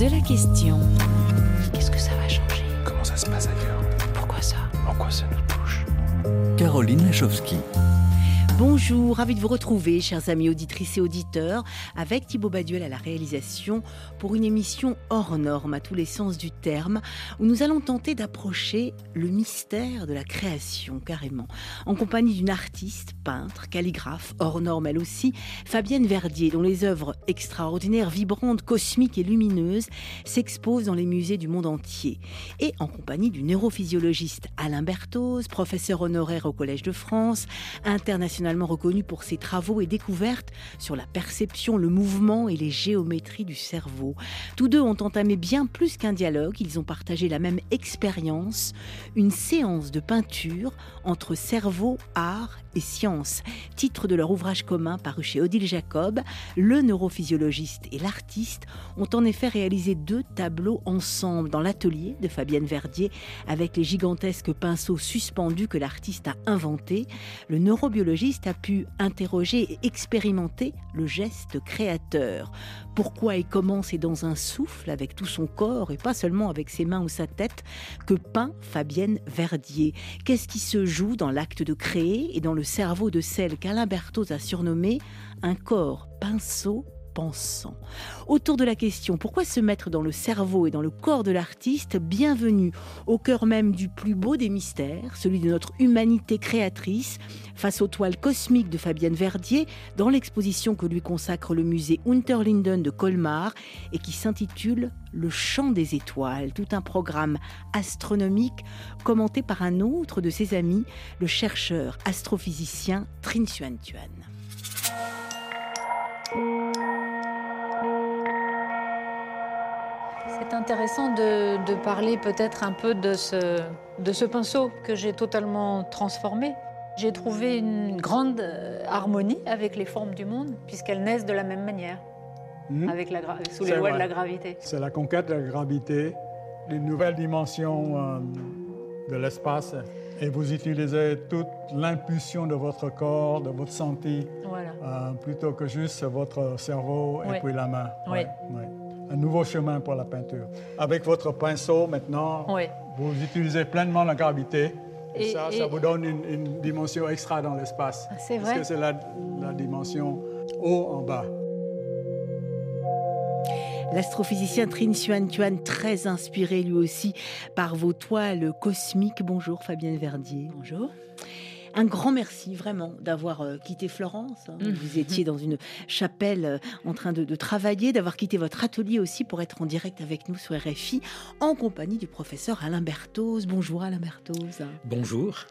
de la question. Qu'est-ce que ça va changer Comment ça se passe ailleurs? Pourquoi ça? Pourquoi ça nous touche? Caroline Lachowski. Bonjour, ravi de vous retrouver, chers amis auditrices et auditeurs, avec Thibaut Baduel à la réalisation pour une émission hors norme à tous les sens du terme, où nous allons tenter d'approcher le mystère de la création carrément, en compagnie d'une artiste, peintre, calligraphe, hors norme elle aussi, Fabienne Verdier, dont les œuvres extraordinaires, vibrantes, cosmiques et lumineuses s'exposent dans les musées du monde entier, et en compagnie du neurophysiologiste Alain Berthoz, professeur honoraire au Collège de France, international reconnu pour ses travaux et découvertes sur la perception, le mouvement et les géométries du cerveau. Tous deux ont entamé bien plus qu'un dialogue, ils ont partagé la même expérience, une séance de peinture entre cerveau, art et science. Titre de leur ouvrage commun paru chez Odile Jacob, le neurophysiologiste et l'artiste ont en effet réalisé deux tableaux ensemble dans l'atelier de Fabienne Verdier avec les gigantesques pinceaux suspendus que l'artiste a inventés. Le neurobiologiste a pu interroger et expérimenter le geste créateur. Pourquoi et comment c'est dans un souffle avec tout son corps et pas seulement avec ses mains ou sa tête que peint Fabienne Verdier? Qu'est-ce qui se joue dans l'acte de créer et dans le cerveau de celle qu'Alain Berthoz a surnommée un corps pinceau pensant. Autour de la question pourquoi se mettre dans le cerveau et dans le corps de l'artiste, bienvenue au cœur même du plus beau des mystères, celui de notre humanité créatrice, face aux toiles cosmiques de Fabienne Verdier, dans l'exposition que lui consacre le musée Unterlinden de Colmar et qui s'intitule Le chant des étoiles, tout un programme astronomique commenté par un autre de ses amis, le chercheur astrophysicien Trin Xuan Tuan. Intéressant de, parler peut-être un peu de ce, de ce pinceau que j'ai totalement transformé. J'ai trouvé une grande euh, harmonie avec les formes du monde, puisqu'elles naissent de la même manière, hmm? avec la sous les lois de la gravité. C'est la conquête de la gravité, une nouvelle dimension euh, de l'espace, et vous utilisez toute l'impulsion de votre corps, de votre santé, euh, plutôt que juste votre cerveau et puis la main. Oui un nouveau chemin pour la peinture. Avec votre pinceau, maintenant, vous utilisez pleinement la gravité. Et, ça, ça vous donne une, dimension extra dans l'espace. Ah, c'est vrai. Parce que c'est la, la dimension haut en bas. L'astrophysicien Trin Xuan Tuan, très inspiré lui aussi par vos toiles cosmiques. Bonjour Fabienne Verdier. Bonjour. Un grand merci vraiment d'avoir euh, quitté Florence. Hein. Mmh. Vous étiez dans une chapelle euh, en train de, travailler, d'avoir quitté votre atelier aussi pour être en direct avec nous sur RFI en compagnie du professeur Alain Berthoz. Bonjour Alain Berthoz. Bonjour.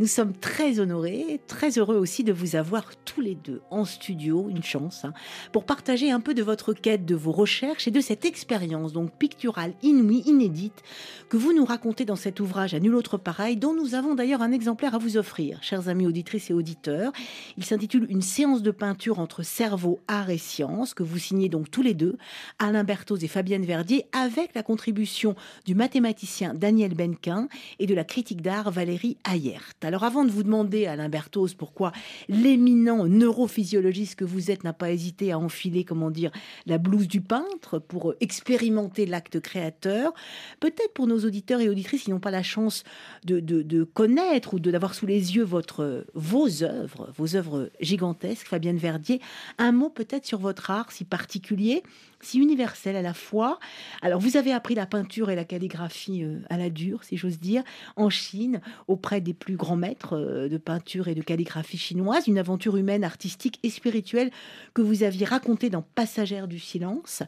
Nous sommes très honorés, très heureux aussi de vous avoir tous les deux en studio, une chance, hein, pour partager un peu de votre quête, de vos recherches et de cette expérience donc picturale inouïe, inédite, que vous nous racontez dans cet ouvrage à nul autre pareil, dont nous avons d'ailleurs un exemplaire à vous offrir chers amis auditrices et auditeurs. Il s'intitule Une séance de peinture entre cerveau, art et science, que vous signez donc tous les deux, Alain Berthoz et Fabienne Verdier, avec la contribution du mathématicien Daniel Benquin et de la critique d'art Valérie Ayert. Alors avant de vous demander, Alain Berthoz, pourquoi l'éminent neurophysiologiste que vous êtes n'a pas hésité à enfiler, comment dire, la blouse du peintre pour expérimenter l'acte créateur, peut-être pour nos auditeurs et auditrices qui n'ont pas la chance de, de connaître ou d'avoir sous les yeux votre, vos œuvres, vos œuvres gigantesques, Fabienne Verdier. Un mot peut-être sur votre art si particulier, si universel à la fois. Alors, vous avez appris la peinture et la calligraphie euh, à la dure, si j'ose dire, en Chine, auprès des plus grands maîtres euh, de peinture et de calligraphie chinoise, une aventure humaine, artistique et spirituelle que vous aviez racontée dans Passagère du silence.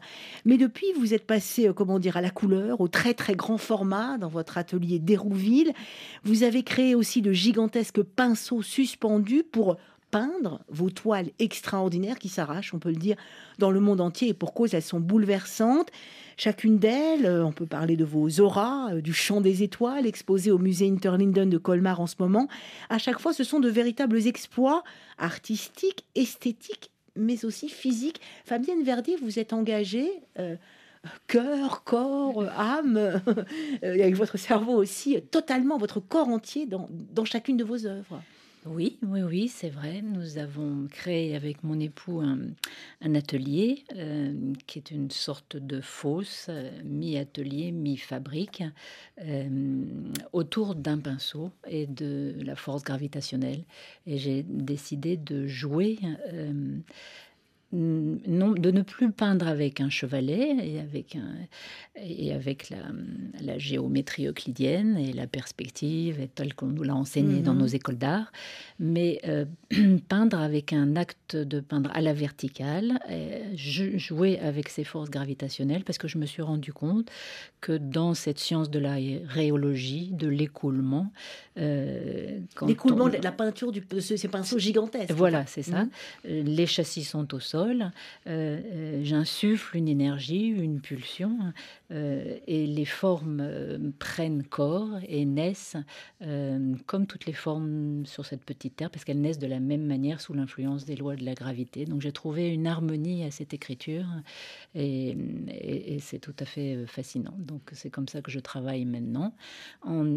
Mais depuis, vous êtes passé, euh, comment dire, à la couleur, au très très grand format dans votre atelier d'Hérouville. Vous avez créé aussi de gigantesques pinceaux suspendus pour peindre vos toiles extraordinaires qui s'arrachent, on peut le dire, dans le monde entier et pour cause elles sont bouleversantes. Chacune d'elles, euh, on peut parler de vos auras, euh, du chant des étoiles exposé au musée Interlinden de Colmar en ce moment. À chaque fois, ce sont de véritables exploits artistiques, esthétiques, mais aussi physiques. Fabienne Verdier, vous êtes engagée. Euh, cœur, corps, âme, avec votre cerveau aussi, totalement votre corps entier dans, dans chacune de vos œuvres. Oui, oui, oui, c'est vrai. Nous avons créé avec mon époux un, atelier euh, qui est une sorte de fosse, euh, mi-atelier, mi-fabrique, euh, autour d'un pinceau et de la force gravitationnelle. Et j'ai décidé de jouer non, de ne plus peindre avec un chevalet et avec, un, et avec la, la, géométrie euclidienne et la perspective, et telle qu'on nous l'a enseigné dans mhm. nos écoles d'art, mais euh, peindre avec un acte de peindre à la verticale, jouer avec ces forces gravitationnelles, parce que je me suis rendu compte que dans cette science de la rhéologie, de l'écoulement, euh, l'écoulement, la peinture de ces pinceaux gigantesques. Voilà, c'est ça. Mhm. Euh, les châssis sont au sol euh, euh, j'insuffle une énergie, une pulsion, euh, et les formes prennent corps et naissent comme toutes les formes sur cette petite terre, parce qu'elles naissent de la même manière sous l'influence des lois de la gravité. Donc j'ai trouvé une harmonie à cette écriture, et, c'est tout à fait fascinant. Donc c'est comme ça que je travaille maintenant. en,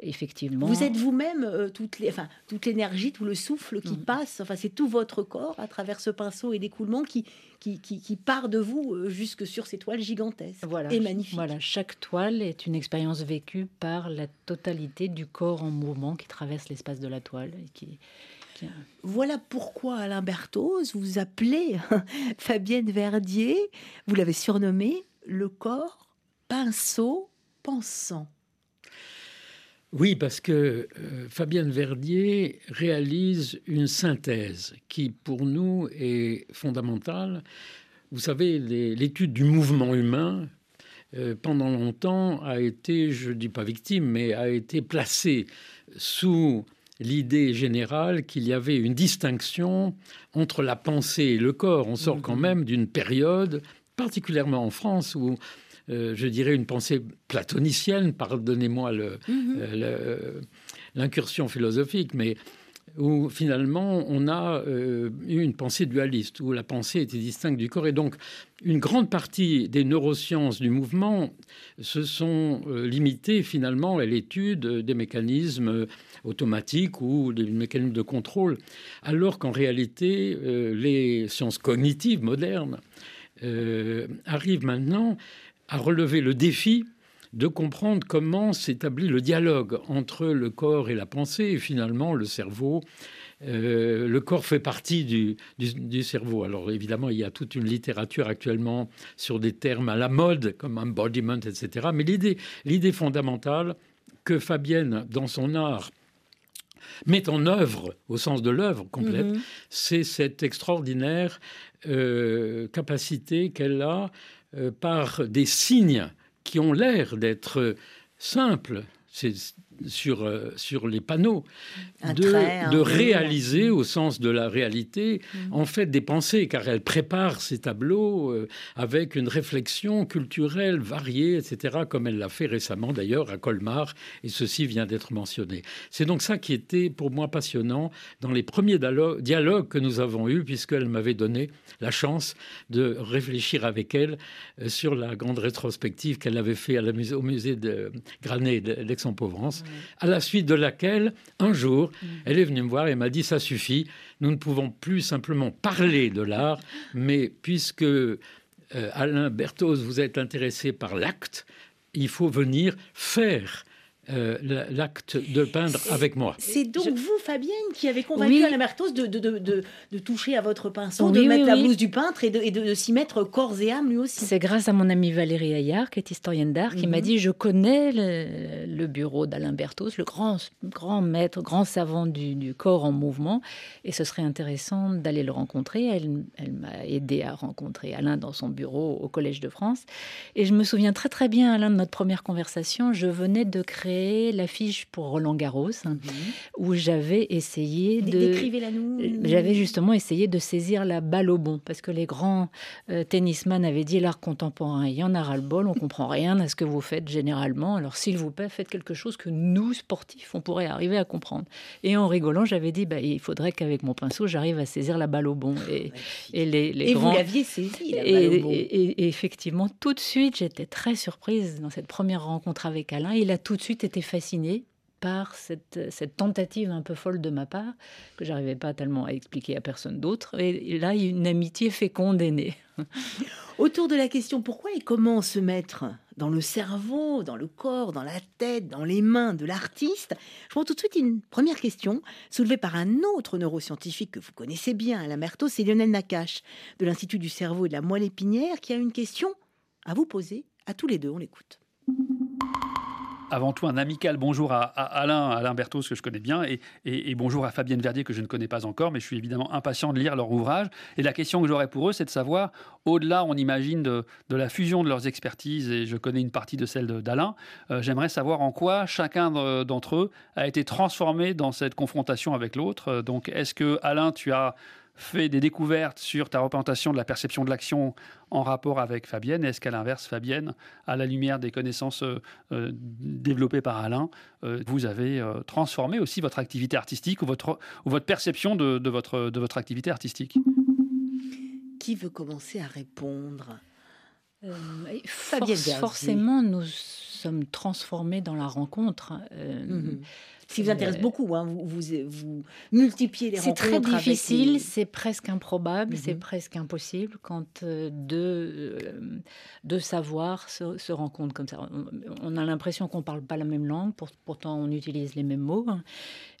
Effectivement. Vous êtes vous-même euh, toute, les, enfin, toute l'énergie, tout le souffle qui mm. passe. Enfin, c'est tout votre corps à travers ce pinceau et l'écoulement qui, qui, qui, part de vous euh, jusque sur ces toiles gigantesques voilà, et magnifiques. Voilà, chaque toile est une expérience vécue par la totalité du corps en mouvement qui traverse l'espace de la toile. Et qui, Voilà pourquoi Alain Berthoz vous appelez Fabienne Verdier, vous l'avez surnommé le corps pinceau pensant. Oui, parce que euh, Fabienne Verdier réalise une synthèse qui, pour nous, est fondamentale. Vous savez, l'étude du mouvement humain, euh, pendant longtemps, a été, je ne dis pas victime, mais a été placée sous l'idée générale qu'il y avait une distinction entre la pensée et le corps. On sort quand mmh. même d'une période, particulièrement en France, où euh, je dirais, une pensée platonicienne, pardonnez-moi mhm. euh, l'incursion philosophique, mais où finalement on a euh, eu une pensée dualiste, où la pensée était distincte du corps. Et donc, une grande partie des neurosciences du mouvement se sont limitées finalement à l'étude des mécanismes automatiques ou des mécanismes de contrôle, alors qu'en réalité, les sciences cognitives modernes arrivent maintenant à relever le défi de comprendre comment s'établit le dialogue entre le corps et la pensée et finalement le cerveau. Euh, le corps fait partie du, du, cerveau. Alors évidemment, il y a toute une littérature actuellement sur des termes à la mode comme embodiment, etc. Mais l'idée, fondamentale que Fabienne, dans son art, met en œuvre, au sens de l'œuvre complète, mm-hmm. c'est cette extraordinaire euh, capacité qu'elle a par des signes qui ont l'air d'être simples. Sur, euh, sur les panneaux, de, de réaliser au sens de la réalité, mm. en fait, des pensées, car elle prépare ces tableaux euh, avec une réflexion culturelle variée, etc., comme elle l'a fait récemment d'ailleurs à Colmar, et ceci vient d'être mentionné. C'est donc ça qui était pour moi passionnant dans les premiers dialogues que nous avons eus, puisqu'elle m'avait donné la chance de réfléchir avec elle euh, sur la grande rétrospective qu'elle avait fait à la au musée de Granet d'Aix-en-Provence à la suite de laquelle, un jour, elle est venue me voir et m'a dit ça suffit, nous ne pouvons plus simplement parler de l'art, mais puisque euh, Alain Berthoz, vous êtes intéressé par l'acte, il faut venir faire euh, l'acte de peindre avec moi. C'est donc vous, Fabienne, qui avez convaincu Alain Bertos de, de, de, de, toucher à votre pinceau, de mettre la blouse du peintre et de, s'y mettre corps et âme lui aussi. C'est grâce à mon amie Valérie Ayard, qui est historienne d'art, qui m'a mhm. dit Je connais le, bureau d'Alain Bertos, le grand, grand maître, grand savant du, corps en mouvement, et ce serait intéressant d'aller le rencontrer. Elle, elle m'a aidé à rencontrer Alain dans son bureau au Collège de France. Et je me souviens très très bien, Alain, de notre première conversation. Je venais de créer l'affiche pour Roland Garros, mhm. où j'avais essayé de. Décrivez-la nous. J'avais justement essayé de saisir la balle au bon, parce que les grands euh, tennisman avaient dit l'art contemporain, il y en a ras-le-bol, on comprend rien à ce que vous faites généralement. Alors, s'il vous plaît, faites quelque chose que nous, sportifs, on pourrait arriver à comprendre. Et en rigolant, j'avais dit bah, il faudrait qu'avec mon pinceau, j'arrive à saisir la balle au bon. Et, et les, les et vous l'aviez saisi, la balle au bon. Et, effectivement, tout de suite, j'étais très surprise dans cette première rencontre avec Alain. Il a tout de suite été fasciné par cette, tentative un peu folle de ma part, que j'arrivais pas tellement à expliquer à personne d'autre. Et, là, une amitié féconde est née. Autour de la question pourquoi et comment se mettre dans le cerveau, dans le corps, dans la tête, dans les mains de l'artiste, je prends tout de suite une première question soulevée par un autre neuroscientifique que vous connaissez bien, Alain Berthaud, c'est Lionel Nakache de l'Institut du cerveau et de la moelle épinière qui a une question à vous poser à tous les deux. On l'écoute avant tout un amical bonjour à, Alain, Alain Berthaud, que je connais bien, et, bonjour à Fabienne Verdier, que je ne connais pas encore, mais je suis évidemment impatient de lire leur ouvrage. Et la question que j'aurais pour eux, c'est de savoir, au-delà, on imagine, de, la fusion de leurs expertises, et je connais une partie de celle d'Alain, euh, j'aimerais savoir en quoi chacun d'entre eux a été transformé dans cette confrontation avec l'autre. Donc, est-ce que, Alain, tu as fait des découvertes sur ta représentation de la perception de l'action en rapport avec Fabienne Est-ce qu'à l'inverse, Fabienne, à la lumière des connaissances euh, euh, développées par Alain, euh, vous avez transformé aussi votre activité artistique ou votre, perception de votre activité artistique? Qui veut commencer à répondre? Fabienne Forcément, nous sommes transformés dans la rencontre. Mhm. Ce qui vous intéresse beaucoup, hein, vous, vous, multipliez les rencontres. C'est très difficile, c'est presque improbable, c'est mhm. presque impossible quand euh, deux, euh, deux savoirs se, rencontrent comme ça. On, a l'impression qu'on ne parle pas la même langue, pourtant on utilise les mêmes mots. Hein.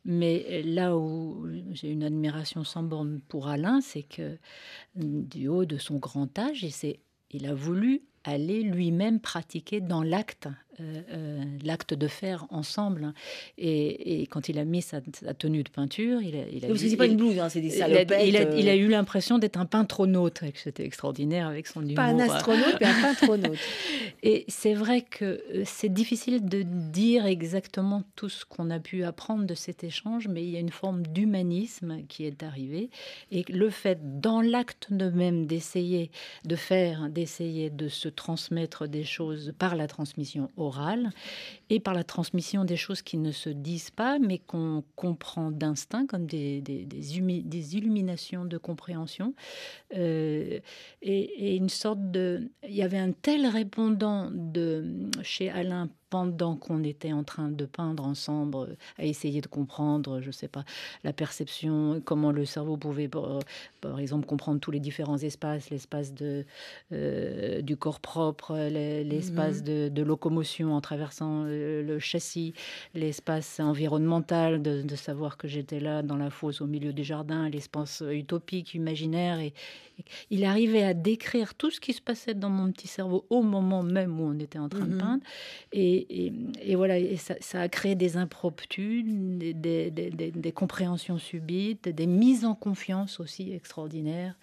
Mais là où j'ai une admiration sans borne pour Alain, c'est que du haut de son grand âge, il a voulu aller lui-même pratiquer dans l'acte euh, euh, l'acte de faire ensemble. Et, quand il a mis sa, tenue de peinture, il a, il a c'est pas une blouse, hein, c'est des salopettes. Il a, il a, eu l'impression d'être un peintronaute, et que c'était extraordinaire avec son humour. Pas un astronaute, mais un peintronaute. et c'est vrai que euh, c'est difficile de dire exactement tout ce qu'on a pu apprendre de cet échange, mais il y a une forme d'humanisme qui est arrivée. Et le fait, dans l'acte de même, d'essayer de faire, d'essayer de se transmettre des choses par la transmission orale et par la transmission des choses qui ne se disent pas, mais qu'on comprend d'instinct, comme des, des, des, illuminations de compréhension. Euh, et, une sorte de... Il y avait un tel répondant de, chez Alain pendant qu'on était en train de peindre ensemble, à essayer de comprendre, je ne sais pas, la perception, comment le cerveau pouvait, par, exemple, comprendre tous les différents espaces, l'espace de, euh, du corps propre, l'espace mhm. de, locomotion en traversant euh, le, châssis, l'espace environnemental, de, savoir que j'étais là dans la fosse au milieu du jardin, l'espace utopique, imaginaire. Et, il arrivait à décrire tout ce qui se passait dans mon petit cerveau au moment même où on était en train de mhm. peindre. Et, et, voilà, et ça, a créé des impromptus, des, compréhensions subites, des mises en confiance aussi extraordinaires.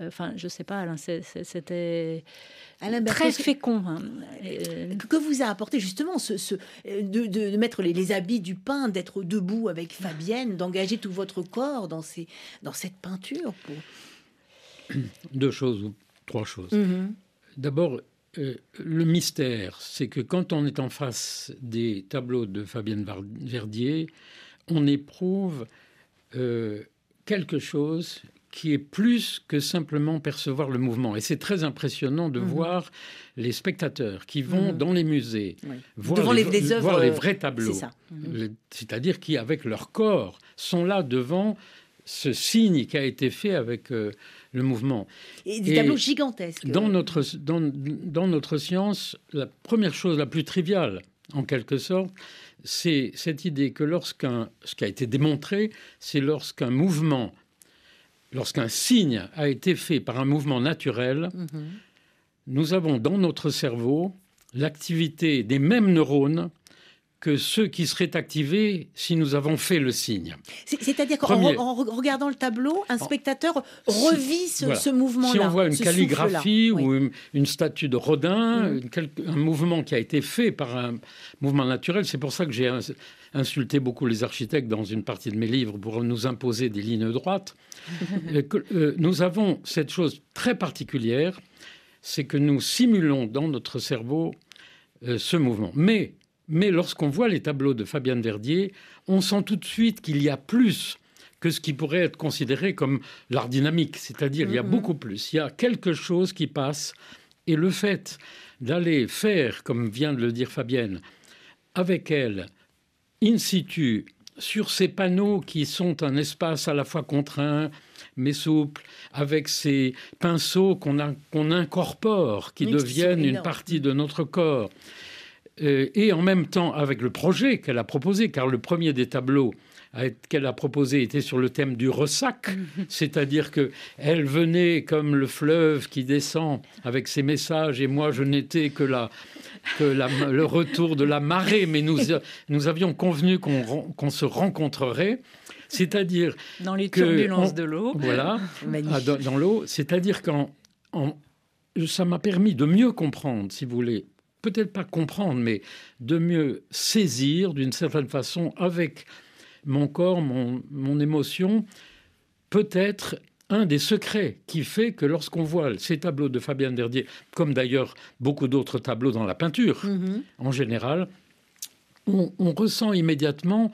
Euh, enfin, je sais pas, Alain, c'était très fécond. Hein. Euh, que vous a apporté justement ce, de, mettre les, habits du pain, d'être debout avec Fabienne, d'engager tout votre corps dans, ces, dans cette peinture Deux choses ou trois choses. Mm-hmm. D'abord, euh, le mystère, c'est que quand on est en face des tableaux de Fabienne Verdier, on éprouve euh, quelque chose qui est plus que simplement percevoir le mouvement. Et c'est très impressionnant de mhm. voir les spectateurs qui vont mhm. dans les musées voir, les, voir, les, vrais tableaux. Mhm. C'est-à-dire qui, avec leur corps, sont là devant ce signe qui a été fait avec euh, le mouvement. Et des tableaux gigantesques. Dans notre, dans, dans notre science, la première chose la plus triviale, en quelque sorte, c'est cette idée que lorsqu'un, ce qui a été démontré, c'est lorsqu'un mouvement, lorsqu'un signe a été fait par un mouvement naturel, mhm. nous avons dans notre cerveau l'activité des mêmes neurones que ceux qui seraient activés si nous avons fait le signe. C'est-à-dire qu'en regardant le tableau, un spectateur revit ce, mouvement-là. Si on voit une calligraphie ou une, statue de Rodin, mm. un mouvement qui a été fait par un mouvement naturel, c'est pour ça que j'ai insulté beaucoup les architectes dans une partie de mes livres pour nous imposer des lignes droites. Euh, euh, nous avons cette chose très particulière, c'est que nous simulons dans notre cerveau euh, ce mouvement. Mais mais lorsqu'on voit les tableaux de Fabienne Verdier, on sent tout de suite qu'il y a plus que ce qui pourrait être considéré comme l'art dynamique. C'est-à-dire, il y a mm-hmm. beaucoup plus. Il y a quelque chose qui passe. Et le fait d'aller faire, comme vient de le dire Fabienne, avec elle, in situ, sur ces panneaux qui sont un espace à la fois contraint, mais souple, avec ces pinceaux qu'on incorpore, qui deviennent une partie de notre corps, et en même temps avec le projet qu'elle a proposé, car le premier des tableaux qu'elle a proposé était sur le thème du ressac, c'est-à-dire que elle venait comme le fleuve qui descend avec ses messages, et moi je n'étais que la que le retour de la marée, mais nous, nous avions convenu qu'on se rencontrerait. C'est-à-dire dans les turbulences de l'eau. Voilà, dans, l'eau. C'est-à-dire qu'en ça m'a permis de mieux comprendre, si vous voulez, peut-être pas comprendre, mais de mieux saisir d'une certaine façon avec mon corps, mon, mon émotion, peut-être un des secrets qui fait que lorsqu'on voit ces tableaux de Fabienne Verdier, comme d'ailleurs beaucoup d'autres tableaux dans la peinture mhm. en général, on, ressent immédiatement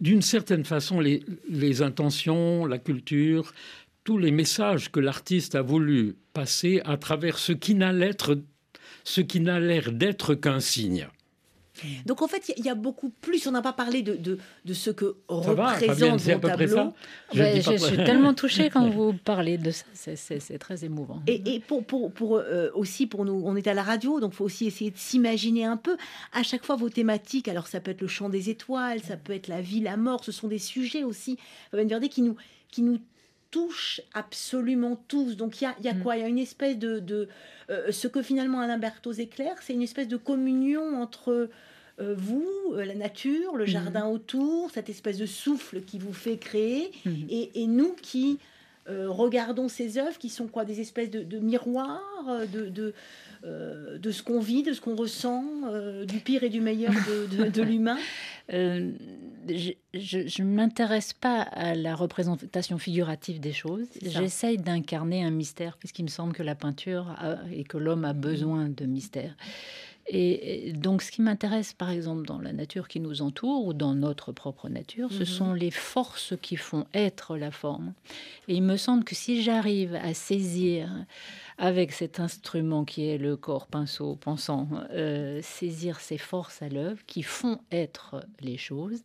d'une certaine façon les, les, intentions, la culture, tous les messages que l'artiste a voulu passer à travers ce qui n'a l'air d'être qu'un signe. Donc en fait, il y, a beaucoup plus. On n'a pas parlé de, de, ce que représente vos tableaux. Je, je suis tellement touchée quand vous parlez de ça. C'est très émouvant. Et, et pour, pour, pour euh, aussi pour nous, on est à la radio, donc il faut aussi essayer de s'imaginer un peu. À chaque fois, vos thématiques. Alors ça peut être le chant des étoiles, ça peut être la vie, la mort. Ce sont des sujets aussi, Verdé, qui nous qui nous touchent absolument tous. Donc il y a, y a mm. quoi? Il y a une espèce de, de euh, ce que finalement Alain Berthoz éclaire, c'est une espèce de communion entre euh, vous, euh, la nature, le mhm. jardin autour, cette espèce de souffle qui vous fait créer, mhm. et, nous qui regardons ces œuvres qui sont quoi? Des espèces de, miroirs de, de, ce qu'on vit, de ce qu'on ressent, du pire et du meilleur de, l'humain? Je ne m'intéresse pas à la représentation figurative des choses. J'essaye d'incarner un mystère, puisqu'il me semble que la peinture et que l'homme a besoin de mystère. Et donc, ce qui m'intéresse, par exemple, dans la nature qui nous entoure ou dans notre propre nature, ce mhm. sont les forces qui font être la forme. Et il me semble que si j'arrive à saisir avec cet instrument qui est le corps pinceau pensant, euh, saisir ces forces à l'œuvre qui font être les choses,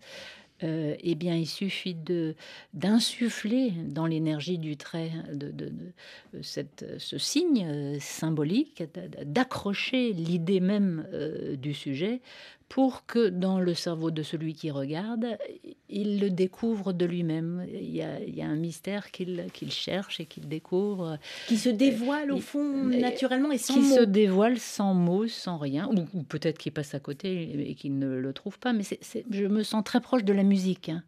euh, eh bien, il suffit de d'insuffler dans l'énergie du trait de, de, cette, ce signe euh, symbolique, d'accrocher l'idée même euh, du sujet pour que dans le cerveau de celui qui regarde, il le découvre de lui-même. Il, y a un mystère qu'il cherche et qu'il découvre. Qui se dévoile au fond naturellement et sans qui se dévoile sans mots, sans rien, ou, peut-être qu'il passe à côté et qu'il ne le trouve pas. Mais je me sens très proche de la musique. Hein.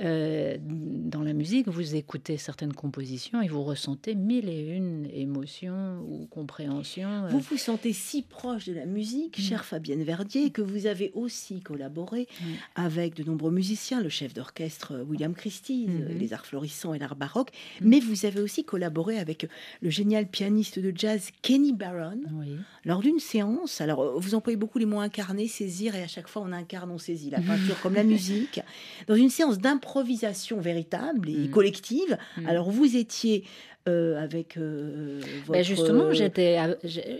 Euh, dans la musique, vous écoutez certaines compositions et vous ressentez mille et une émotions ou compréhensions. Euh. Vous vous sentez si proche de la musique, mm. chère Fabienne Verdier, que vous avez aussi collaboré mm. avec de nombreux musiciens, le chef d'orchestre euh, William Christie, mm-hmm. les arts florissants et l'art baroque, mm. mais vous avez aussi collaboré avec le génial pianiste de jazz Kenny Barron lors d'une séance. Alors, vous employez beaucoup les mots incarner, saisir, et à chaque fois on incarne, on saisit la peinture comme la musique. Dans une séance d'improvisation, improvisation véritable et mm. collective. Mm. Alors vous étiez euh, avec euh, ben, justement, j'étais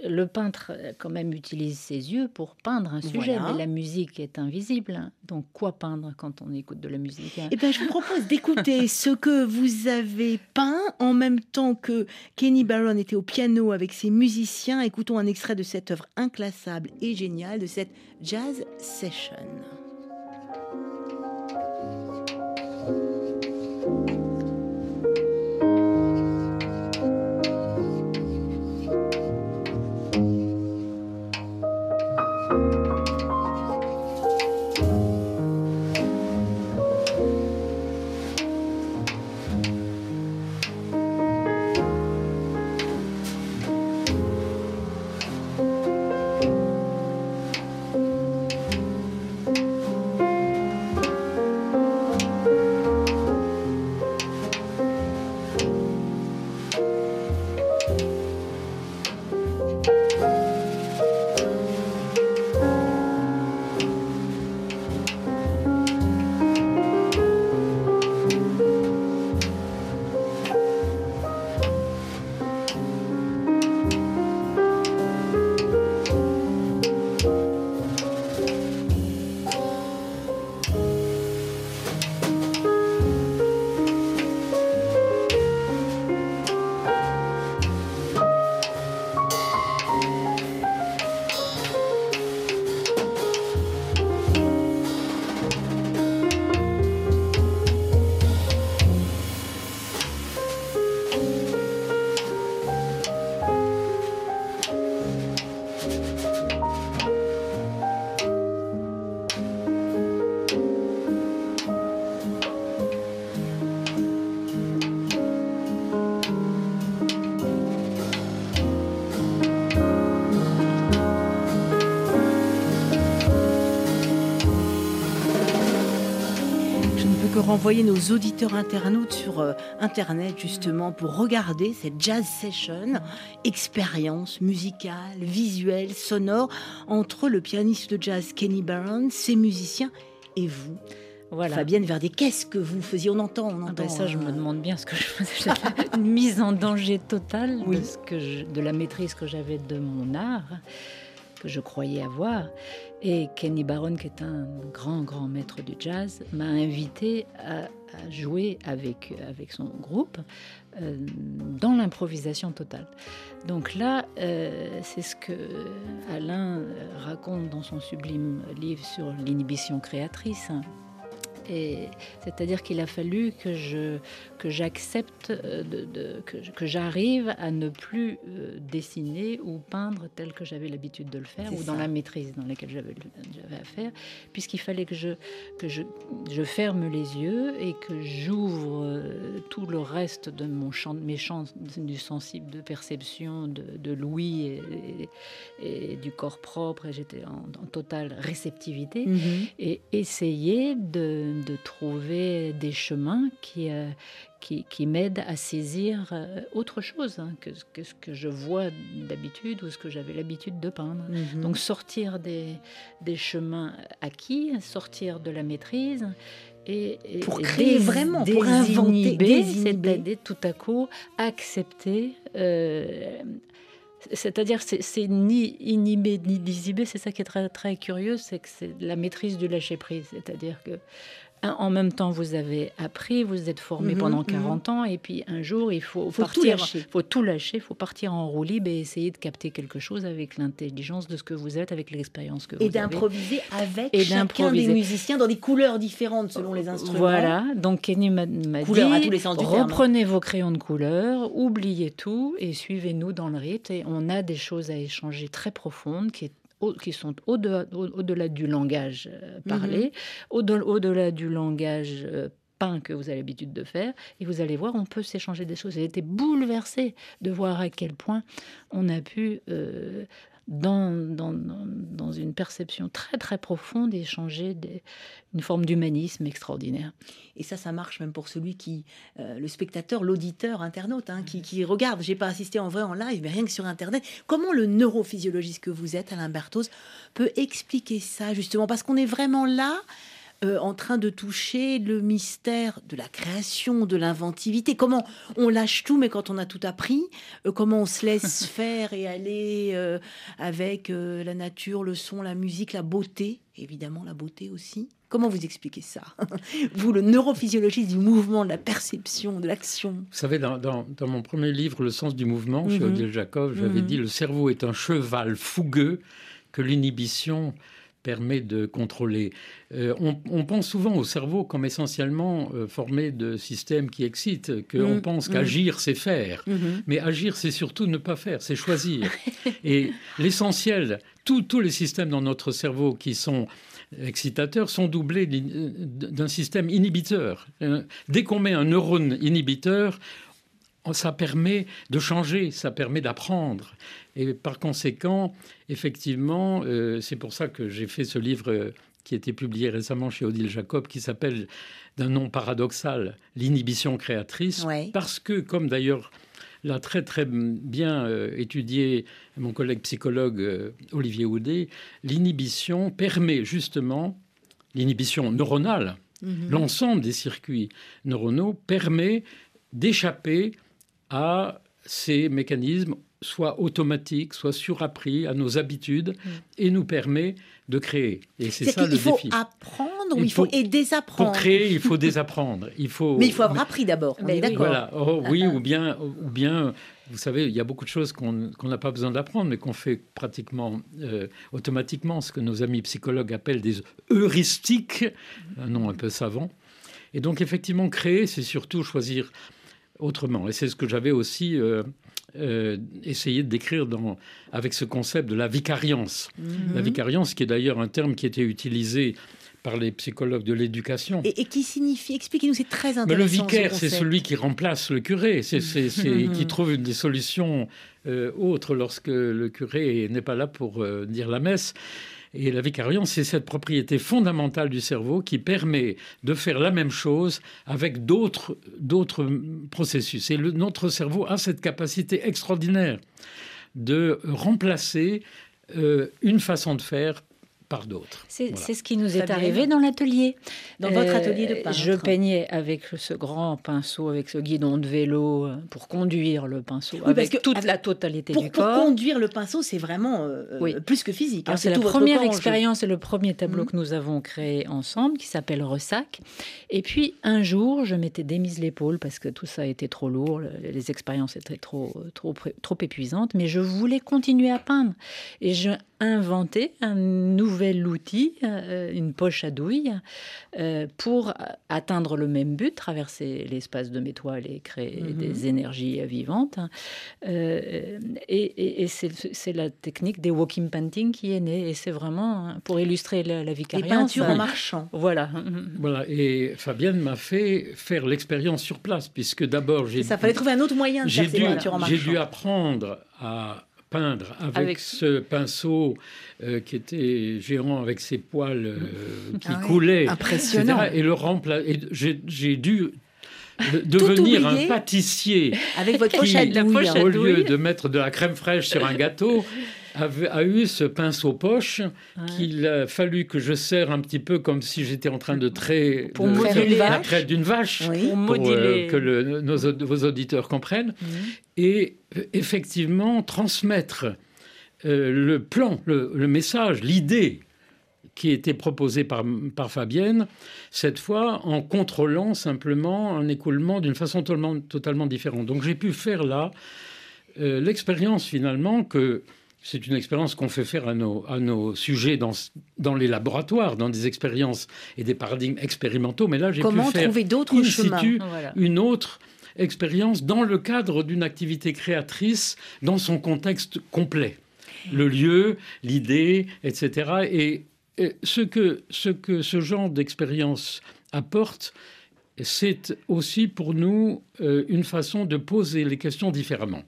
le peintre quand même utilise ses yeux pour peindre un sujet, mais la musique est invisible. Donc quoi peindre quand on écoute de la musique hein? Eh bien, je vous propose d'écouter ce que vous avez peint en même temps que Kenny Barron était au piano avec ses musiciens. Écoutons un extrait de cette œuvre inclassable et géniale de cette jazz session. Renvoyer nos auditeurs internautes sur euh, Internet justement pour regarder cette jazz session, expérience musicale, visuelle, sonore entre le pianiste de jazz Kenny Barron, ses musiciens et vous. Voilà. Fabienne Verdier, qu'est-ce que vous faisiez? On entend, on ah ben entend. ça, je me euh, demande bien ce que je faisais. Une mise en danger totale de, ce que de la maîtrise que j'avais de mon art, que je croyais avoir. Et Kenny Barron, qui est un grand, grand maître du jazz, m'a invité à, jouer avec, avec son groupe euh, dans l'improvisation totale. Donc là, euh, c'est ce que Alain raconte dans son sublime livre sur l'inhibition créatrice. Hein c'est-à-dire qu'il a fallu que je que j'accepte euh, de, que, que j'arrive à ne plus euh, dessiner ou peindre tel que j'avais l'habitude de le faire ou dans la maîtrise dans laquelle j'avais à faire, puisqu'il fallait que je que je, je ferme les yeux et que j'ouvre euh, tout le reste de mon champ, mes champs du sensible, de perception, de, de l'ouïe et, du corps propre. Et j'étais en, totale réceptivité mm-hmm. et essayer de de trouver des chemins qui, euh, qui, qui m'aident à saisir euh, autre chose hein, que, ce que je vois d'habitude ou ce que j'avais l'habitude de peindre. Mhm. Donc sortir des, des chemins acquis, sortir de la maîtrise et, pour créer vraiment, pour inventer, c'est-à-dire tout à coup accepter. Euh, c'est-à-dire, c'est ni inhibé ni disibé, c'est ça qui est très, très curieux, c'est que c'est la maîtrise du lâcher-prise. C'est-à-dire que en même temps, vous avez appris, vous êtes formé mhm, pendant 40 mhm. ans, et puis un jour, il faut, partir, il faut tout lâcher, il faut partir en roue libre et essayer de capter quelque chose avec l'intelligence de ce que vous êtes, avec l'expérience que vous avez. Et d'improviser avec et chacun des musiciens dans des couleurs différentes selon les instruments. Voilà, donc Kenny m'a dit, reprenez vos crayons de couleur, oubliez tout et suivez-nous dans le rythme. Et on a des choses à échanger très profondes qui est qui sont au-delà du langage euh, parlé, mhm. au-delà du langage euh, peint que vous avez l'habitude de faire, et vous allez voir, on peut s'échanger des choses. J'ai été bouleversée de voir à quel point on a pu euh, dans, dans, dans, une perception très très profonde et échanger des, une forme d'humanisme extraordinaire. Et ça, ça marche même pour celui qui, euh, le spectateur, l'auditeur, internaute, hein, qui, qui, regarde. J'ai pas assisté en vrai en live, mais rien que sur Internet. Comment le neurophysiologiste que vous êtes, Alain Berthoz, peut expliquer ça justement? Parce qu'on est vraiment là euh, en train de toucher le mystère de la création, de l'inventivité. Comment on lâche tout, mais quand on a tout appris, euh, comment on se laisse faire et aller euh, avec la nature, le son, la musique, la beauté, évidemment la beauté aussi. Comment vous expliquez ça? Vous, le neurophysiologiste du mouvement, de la perception, de l'action. Vous savez, dans, mon premier livre, Le sens du mouvement, chez mhm. Odile Jacob, j'avais mhm. dit Le cerveau est un cheval fougueux que l'inhibition permet de contrôler. Euh, on, pense souvent au cerveau comme essentiellement euh, formé de systèmes qui excitent, qu'on mm, pense mm. qu'agir, c'est faire. Mm-hmm. Mais agir, c'est surtout ne pas faire, c'est choisir. Et l'essentiel, tous les systèmes dans notre cerveau qui sont excitateurs sont doublés d'un système inhibiteur. Euh, dès qu'on met un neurone inhibiteur, ça permet de changer, ça permet d'apprendre. Et par conséquent, effectivement, euh, c'est pour ça que j'ai fait ce livre euh, qui a été publié récemment chez Odile Jacob, qui s'appelle d'un nom paradoxal, L'inhibition créatrice, parce que, comme d'ailleurs l'a très très bien euh, étudié mon collègue psychologue Olivier Houdet, l'inhibition permet justement, l'inhibition neuronale, mhm. l'ensemble des circuits neuronaux permet d'échapper à ces mécanismes soit automatiques, soit surappris à nos habitudes mm. et nous permet de créer. Et c'est ça le défi. Il faut apprendre ou il faut, et désapprendre Pour créer, il faut désapprendre. Il faut, mais il faut avoir appris d'abord. Mais d'accord. Voilà. Oh, oui, ou bien, ou bien, vous savez, il y a beaucoup de choses qu'on n'a pas besoin d'apprendre, mais qu'on fait pratiquement euh, automatiquement, ce que nos amis psychologues appellent des heuristiques, un nom un peu savant. Et donc, effectivement, créer, c'est surtout choisir autrement. Et c'est ce que j'avais aussi euh, euh, essayé de décrire dans, avec ce concept de la vicariance. Mhm. La vicariance, qui est d'ailleurs un terme qui était utilisé par les psychologues de l'éducation. Et, qui signifie, expliquez-nous, c'est très intéressant. Mais le vicaire, c'est celui qui remplace le curé, c'est, qui trouve des solutions euh, autres lorsque le curé n'est pas là pour dire la messe. Et la vicariance, c'est cette propriété fondamentale du cerveau qui permet de faire la même chose avec d'autres processus. Et notre cerveau a cette capacité extraordinaire de remplacer euh, une façon de faire par d'autres. C'est ce qui nous est arrivé dans l'atelier. Dans votre atelier de euh, peintre. Je peignais avec ce grand pinceau, avec ce guidon de vélo euh, pour conduire le pinceau, avec toute la totalité du corps. Pour conduire le pinceau, c'est vraiment euh, plus que physique. Hein, c'est la première expérience et le premier tableau mhm. que nous avons créé ensemble, qui s'appelle Ressac. Et puis un jour, je m'étais démise l'épaule parce que tout ça était trop lourd, les expériences étaient trop, trop, trop épuisantes, mais je voulais continuer à peindre. Et je inventé un nouvel outil, euh, une poche à douille, euh, pour atteindre le même but, traverser l'espace de mes toiles et créer mhm. des énergies vivantes. Euh, et, c'est la technique des walking painting qui est née. Et c'est vraiment hein, pour illustrer la, la vicariance. Des peintures en marchant. Voilà. Voilà. Et Fabienne m'a fait faire l'expérience sur place, puisque d'abord j'ai. Ça fallait trouver un autre moyen de faire ces peintures en marchant. J'ai dû apprendre à peindre avec, ce pinceau euh, qui était géant avec ses poils euh, qui ah coulaient, Impressionnant. et le remplacer. J'ai dû devenir un pâtissier avec votre poche à douille. Au lieu de mettre de la crème fraîche sur un gâteau, a, eu ce pinceau poche qu'il a fallu que je serre un petit peu comme si j'étais en train de traiter pour la traite d'une vache, pour, euh, que le, nos, vos auditeurs comprennent. Et euh, effectivement, transmettre euh, le plan, le, message, l'idée qui était proposée par, par, Fabienne, cette fois en contrôlant simplement un écoulement d'une façon totalement, totalement différente. Donc j'ai pu faire là l'expérience finalement que c'est une expérience qu'on fait faire à nos, à nos sujets dans, dans, les laboratoires, dans des expériences et des paradigmes expérimentaux. Mais là, j'ai pu faire trouver d'autres chemins une autre expérience dans le cadre d'une activité créatrice dans son contexte complet. Le lieu, l'idée, etc. Et, ce, que, ce que ce genre d'expérience apporte, c'est aussi pour nous euh, une façon de poser les questions différemment.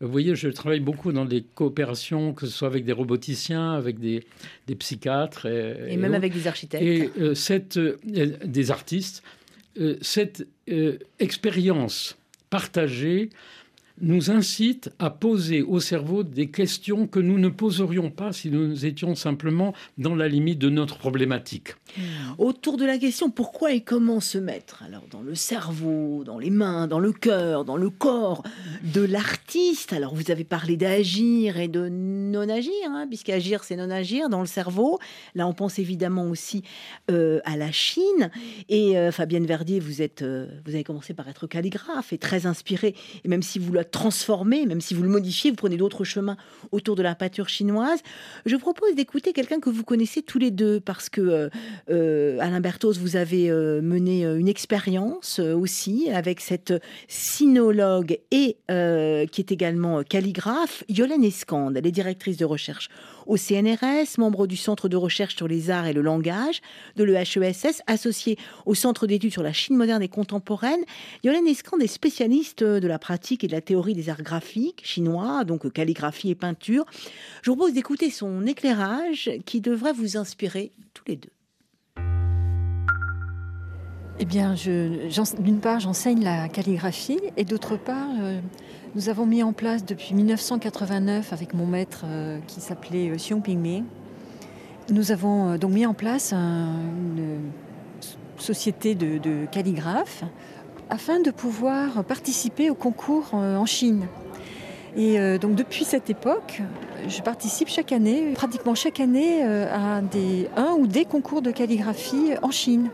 Vous voyez, je travaille beaucoup dans des coopérations, que ce soit avec des roboticiens, avec des, psychiatres. Et, même avec des architectes. Et euh, cette, euh, des artistes. Euh, cette expérience partagée nous incite à poser au cerveau des questions que nous ne poserions pas si nous étions simplement dans la limite de notre problématique. Hmm. Autour de la question pourquoi et comment se mettre Alors dans le cerveau, dans les mains, dans le cœur, dans le corps de l'artiste? Alors vous avez parlé d'agir et de non agir, hein, puisqu'agir c'est non agir dans le cerveau. Là on pense évidemment aussi euh, à la Chine. Et euh, Fabienne Verdier, vous êtes, euh, vous avez commencé par être calligraphe et très inspirée. Et même si vous transformer, même si vous le modifiez, vous prenez d'autres chemins autour de la peinture chinoise. Je propose d'écouter quelqu'un que vous connaissez tous les deux, parce que euh, euh, Alain Bertos, vous avez euh, mené une expérience aussi avec cette sinologue et qui est également calligraphe, Yolène Escande. Elle est directrice de recherche au CNRS, membre du Centre de recherche sur les arts et le langage de l'EHESS, associée au Centre d'études sur la Chine moderne et contemporaine. Yolène Escande est spécialiste de la pratique et de la théorie des arts graphiques chinois, donc calligraphie et peinture. Je vous propose d'écouter son éclairage qui devrait vous inspirer tous les deux. Eh bien, d'une part, j'enseigne la calligraphie et d'autre part, euh, nous avons mis en place depuis 1989 avec mon maître euh, qui s'appelait euh, Xiong Pingming. Nous avons donc mis en place une société de, de, calligraphes afin de pouvoir participer au concours en Chine. Et donc depuis cette époque, je participe chaque année, pratiquement chaque année, à des, un ou des concours de calligraphie en Chine.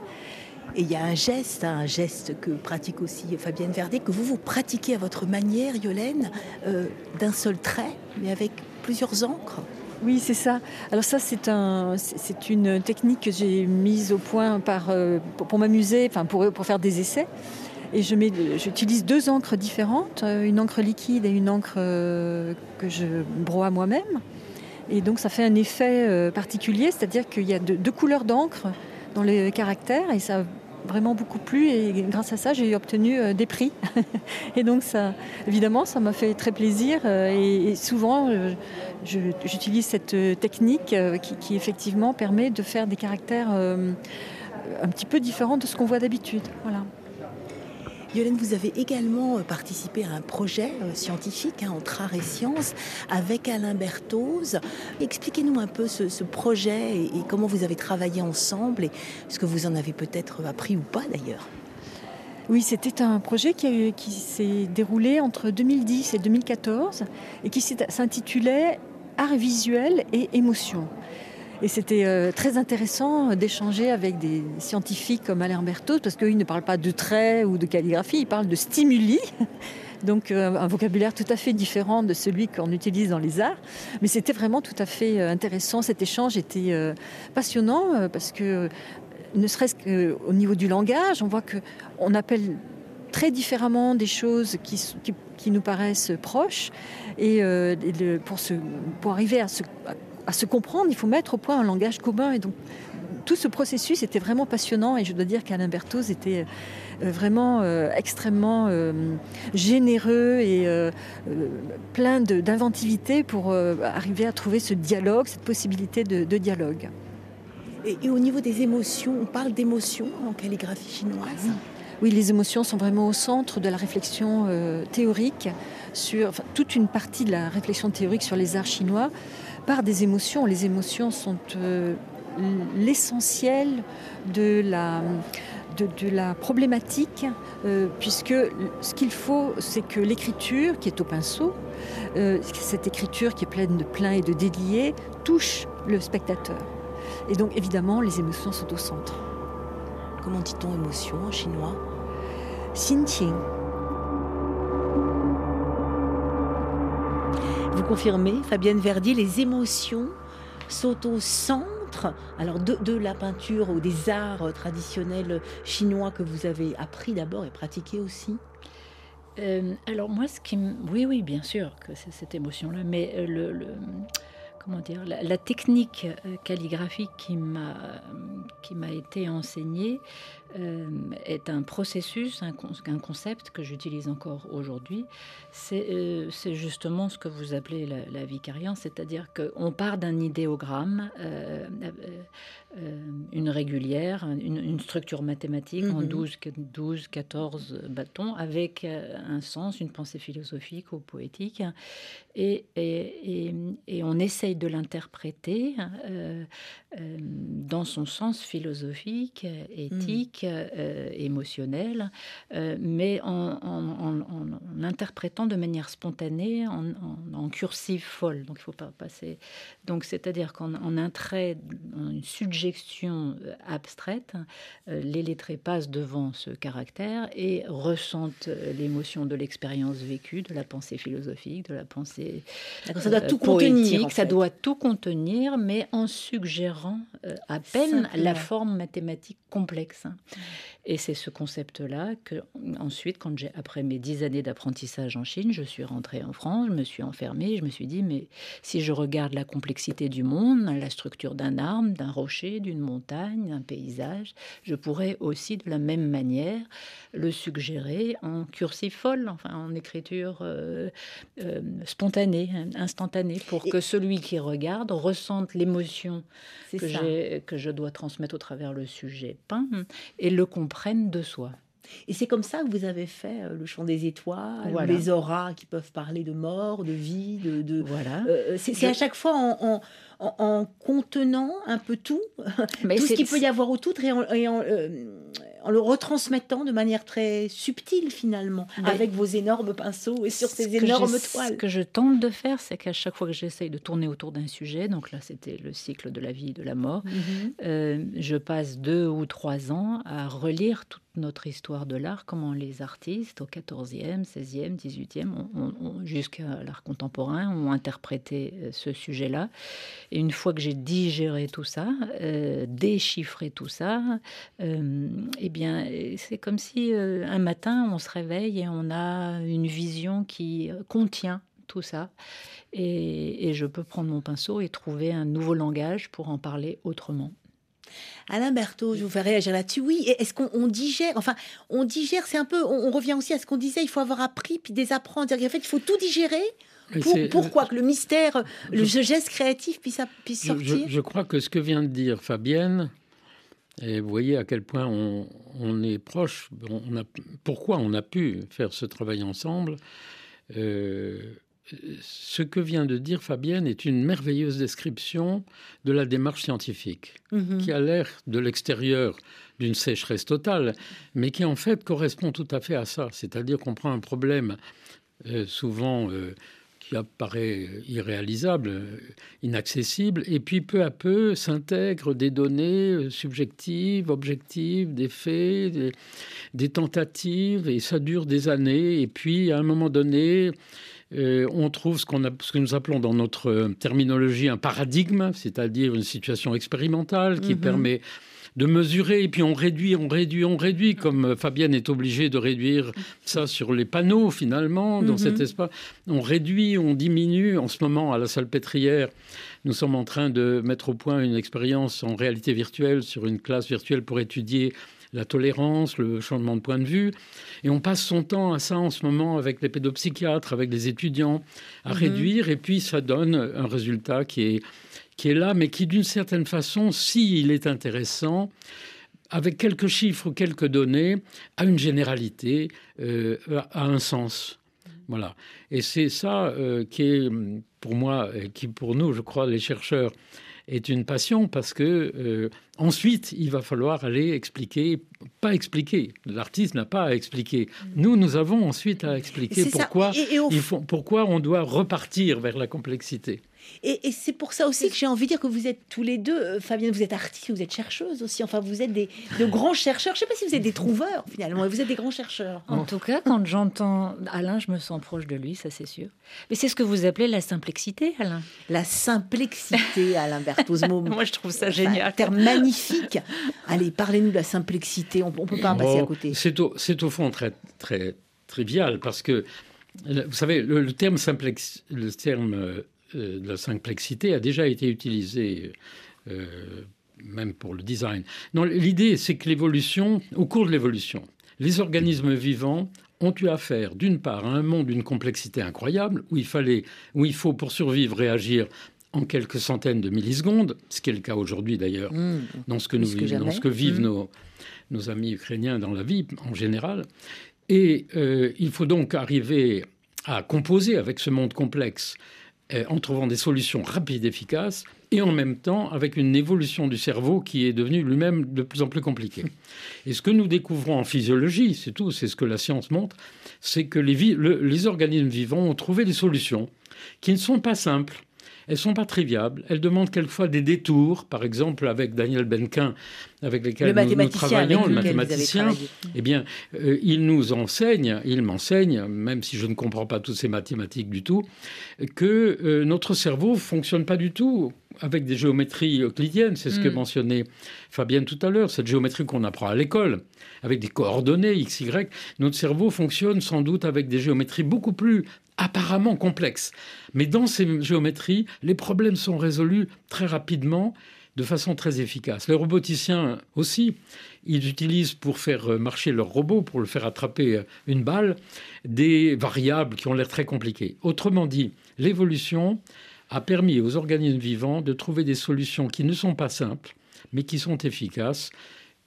Et il y a un geste, hein, un geste que pratique aussi Fabienne Verdet, que vous vous pratiquez à votre manière, Yolène, euh, d'un seul trait, mais avec plusieurs encres. Oui, c'est ça. Alors ça, c'est un, c'est une technique que j'ai mise au point euh, pour, m'amuser, enfin pour, pour faire des essais. Et je mets, j'utilise deux encres différentes, euh, une encre liquide et une encre que je broie moi-même. Et donc ça fait un effet particulier, c'est-à-dire qu'il y a deux, deux couleurs d'encre dans les caractères et ça vraiment beaucoup plu et grâce à ça, j'ai obtenu euh, des prix. et donc, ça, évidemment, ça m'a fait très plaisir. Euh, et, souvent, j'utilise cette technique qui, qui, effectivement permet de faire des caractères un petit peu différents de ce qu'on voit d'habitude. Voilà. Yolène, vous avez également euh, participé à un projet euh, scientifique hein, entre art et sciences avec Alain Berthoz. Expliquez-nous un peu ce, projet et, comment vous avez travaillé ensemble et ce que vous en avez peut-être appris ou pas d'ailleurs. Oui, c'était un projet qui, qui s'est déroulé entre 2010 et 2014 et qui s'intitulait Art visuel et émotion. Et c'était euh, très intéressant d'échanger avec des scientifiques comme Alain Berthaud, parce qu'ils ne parlent pas de traits ou de calligraphie, ils parlent de stimuli. Donc euh, un vocabulaire tout à fait différent de celui qu'on utilise dans les arts. Mais c'était vraiment tout à fait euh, intéressant. Cet échange était passionnant parce que, ne serait-ce qu'au niveau du langage, on voit qu'on appelle très différemment des choses qui, nous paraissent proches. Et, pour, pour arriver à se à se comprendre, il faut mettre au point un langage commun. Et donc, tout ce processus était vraiment passionnant et je dois dire qu'Alain Berthoz était euh, vraiment euh, extrêmement euh, généreux et plein d'inventivité pour arriver à trouver ce dialogue, cette possibilité de, dialogue. Et, au niveau des émotions, on parle d'émotions en calligraphie chinoise? Oui, les émotions sont vraiment au centre de la réflexion théorique sur toute une partie de la réflexion théorique sur les arts chinois par des émotions. Les émotions sont euh, l'essentiel de la, de, la problématique, euh, puisque ce qu'il faut, c'est que l'écriture, qui est au pinceau, euh, cette écriture qui est pleine de pleins et de déliés, touche le spectateur. Et donc évidemment, les émotions sont au centre. Comment dit-on émotion en chinois? Xinqing. Confirmez, Fabienne Verdier, les émotions sont au centre alors de, la peinture ou des arts traditionnels chinois que vous avez appris d'abord et pratiqué aussi? Euh, alors moi, ce qui, oui, oui, bien sûr que c'est cette émotion-là, mais euh, le, comment dire, la, technique euh, calligraphique qui m'a qui m'a été enseignée euh, est un processus, un, concept que j'utilise encore aujourd'hui. Euh, c'est justement ce que vous appelez la, la vicariance, c'est-à-dire qu'on part d'un idéogramme, euh, une régulière, une, structure mathématique en 12, 12, 14 bâtons, avec un sens, une pensée philosophique ou poétique, et, et, et, on essaye de l'interpréter dans son sens philosophique, éthique, euh, émotionnel, euh, mais en, interprétant de manière spontanée, en, cursive folle. Donc il faut pas passer. Donc c'est-à-dire qu'en un trait, une suggestion euh, abstraite, les lettrés passent devant ce caractère et ressentent l'émotion de l'expérience vécue, de la pensée philosophique, de la pensée ça doit tout contenir. Ça doit tout contenir, mais en suggérant à peine la forme mathématique complexe. Et c'est ce concept-là que, ensuite, quand j'ai, après mes dix années d'apprentissage en Chine, je suis rentrée en France, je me suis enfermée, je me suis dit, mais si je regarde la complexité du monde, la structure d'un arbre, d'un rocher, d'une montagne, d'un paysage, je pourrais aussi, de la même manière, le suggérer en cursive folle, enfin en écriture euh, euh, spontanée, instantanée, pour que celui qui regarde ressente l'émotion que, que je dois transmettre au travers le sujet peint et le comprenne de soi. Et c'est comme ça que vous avez fait euh, le chant des étoiles, les auras qui peuvent parler de mort, de vie, de. Voilà. c'est à chaque fois en, en, contenant un peu tout, Mais tout ce qu'il peut y avoir autour et en, en le retransmettant de manière très subtile finalement, avec vos énormes pinceaux et sur ces énormes toiles. Ce que je tente de faire, c'est qu'à chaque fois que j'essaye de tourner autour d'un sujet, donc là c'était le cycle de la vie et de la mort, mhm. euh, je passe deux ou trois ans à relire toute notre histoire de l'art, comment les artistes au 14e, 16e, 18e, jusqu'à l'art contemporain, ont interprété euh, ce sujet-là. Et une fois que j'ai digéré tout ça, euh, déchiffré tout ça, euh, eh bien, c'est comme si euh, un matin on se réveille et on a une vision qui contient tout ça. Et, je peux prendre mon pinceau et trouver un nouveau langage pour en parler autrement. Alain Berthaud, je vous fais réagir là-dessus. Oui, est-ce qu'on digère Enfin, on digère, c'est un peu. On, revient aussi à ce qu'on disait il faut avoir appris puis désapprendre. En fait, il faut tout digérer. Pourquoi que le mystère, le geste créatif puisse, puisse sortir je, crois que ce que vient de dire Fabienne, et vous voyez à quel point on, est proche, on a, pourquoi on a pu faire ce travail ensemble. Euh, ce que vient de dire Fabienne est une merveilleuse description de la démarche scientifique, mhm. qui a l'air de l'extérieur d'une sécheresse totale, mais qui en fait correspond tout à fait à ça. C'est-à-dire qu'on prend un problème euh, souvent euh, qui apparaît irréalisable, inaccessible, et puis peu à peu s'intègrent des données euh, subjectives, objectives, des faits, des, des, tentatives, et ça dure des années, et puis à un moment donné, euh, on trouve ce, qu'on a, ce que nous appelons dans notre terminologie un paradigme, c'est-à-dire une situation expérimentale qui mhm. permet de mesurer, et puis on réduit, on réduit, on réduit, comme Fabienne est obligée de réduire ça sur les panneaux finalement, dans cet mhm. espace. On réduit, on diminue. En ce moment, à la salle pétrière, nous sommes en train de mettre au point une expérience en réalité virtuelle sur une classe virtuelle pour étudier la tolérance, le changement de point de vue. Et on passe son temps à ça en ce moment avec les pédopsychiatres, avec les étudiants, à mhm. réduire. Et puis ça donne un résultat qui est, qui est là, mais qui d'une certaine façon, s'il est intéressant, avec quelques chiffres ou quelques données, a une généralité, euh, a un sens. Voilà. Et c'est ça euh, qui est, pour moi, et qui pour nous, je crois, les chercheurs, est une passion parce que euh, ensuite il va falloir aller expliquer, pas expliquer. L'artiste n'a pas à expliquer. Nous, nous avons ensuite à expliquer pourquoi, pourquoi on doit repartir vers la complexité. Et, c'est pour ça aussi que j'ai envie de dire que vous êtes tous les deux, euh, Fabienne, vous êtes artiste, vous êtes chercheuse aussi. Enfin, vous êtes des, de grands chercheurs. Je ne sais pas si vous êtes des trouveurs finalement, vous êtes des grands chercheurs. En tout cas, quand j'entends Alain, je me sens proche de lui, ça c'est sûr. Mais c'est ce que vous appelez la simplexité, Alain. La simplexité, Alain Bertozmo. Moi, je trouve ça génial. Un terme magnifique. Allez, parlez-nous de la simplexité. On ne peut pas en passer à côté. C'est au, au, fond très, très trivial parce que, vous savez, le, terme simplex, le terme euh, euh, de la simplexité a déjà été utilisé, euh, même pour le design. l'idée, c'est que l'évolution, au cours de l'évolution, les organismes vivants ont eu affaire, d'une part, à un monde d'une complexité incroyable, où il fallait, où il faut pour survivre réagir en quelques centaines de millisecondes, ce qui est le cas aujourd'hui d'ailleurs, mmh. dans ce que nous dans ce que vivent mmh. nos, nos, amis ukrainiens dans la vie en général. Et euh, il faut donc arriver à composer avec ce monde complexe euh, en trouvant des solutions rapides, et efficaces, et en même temps avec une évolution du cerveau qui est devenue lui-même de plus en plus compliquée. Et ce que nous découvrons en physiologie, c'est tout, c'est ce que la science montre, c'est que les, les organismes vivants ont trouvé des solutions qui ne sont pas simples, elles sont pas triviables. Elles demandent quelquefois des détours. Par exemple, avec Daniel Benquin, avec lesquels nous, travaillons, le mathématicien, eh bien, euh, il nous enseigne, il m'enseigne, même si je ne comprends pas toutes ces mathématiques du tout, que euh, notre cerveau fonctionne pas du tout avec des géométries euclidiennes. C'est ce que mm. mentionnait Fabienne tout à l'heure, cette géométrie qu'on apprend à l'école, avec des coordonnées x, y. Notre cerveau fonctionne sans doute avec des géométries beaucoup plus apparemment complexes. Mais dans ces géométries, les problèmes sont résolus très rapidement, de façon très efficace. Les roboticiens aussi, ils utilisent pour faire marcher leur robot, pour le faire attraper une balle, des variables qui ont l'air très compliquées. Autrement dit, l'évolution a permis aux organismes vivants de trouver des solutions qui ne sont pas simples, mais qui sont efficaces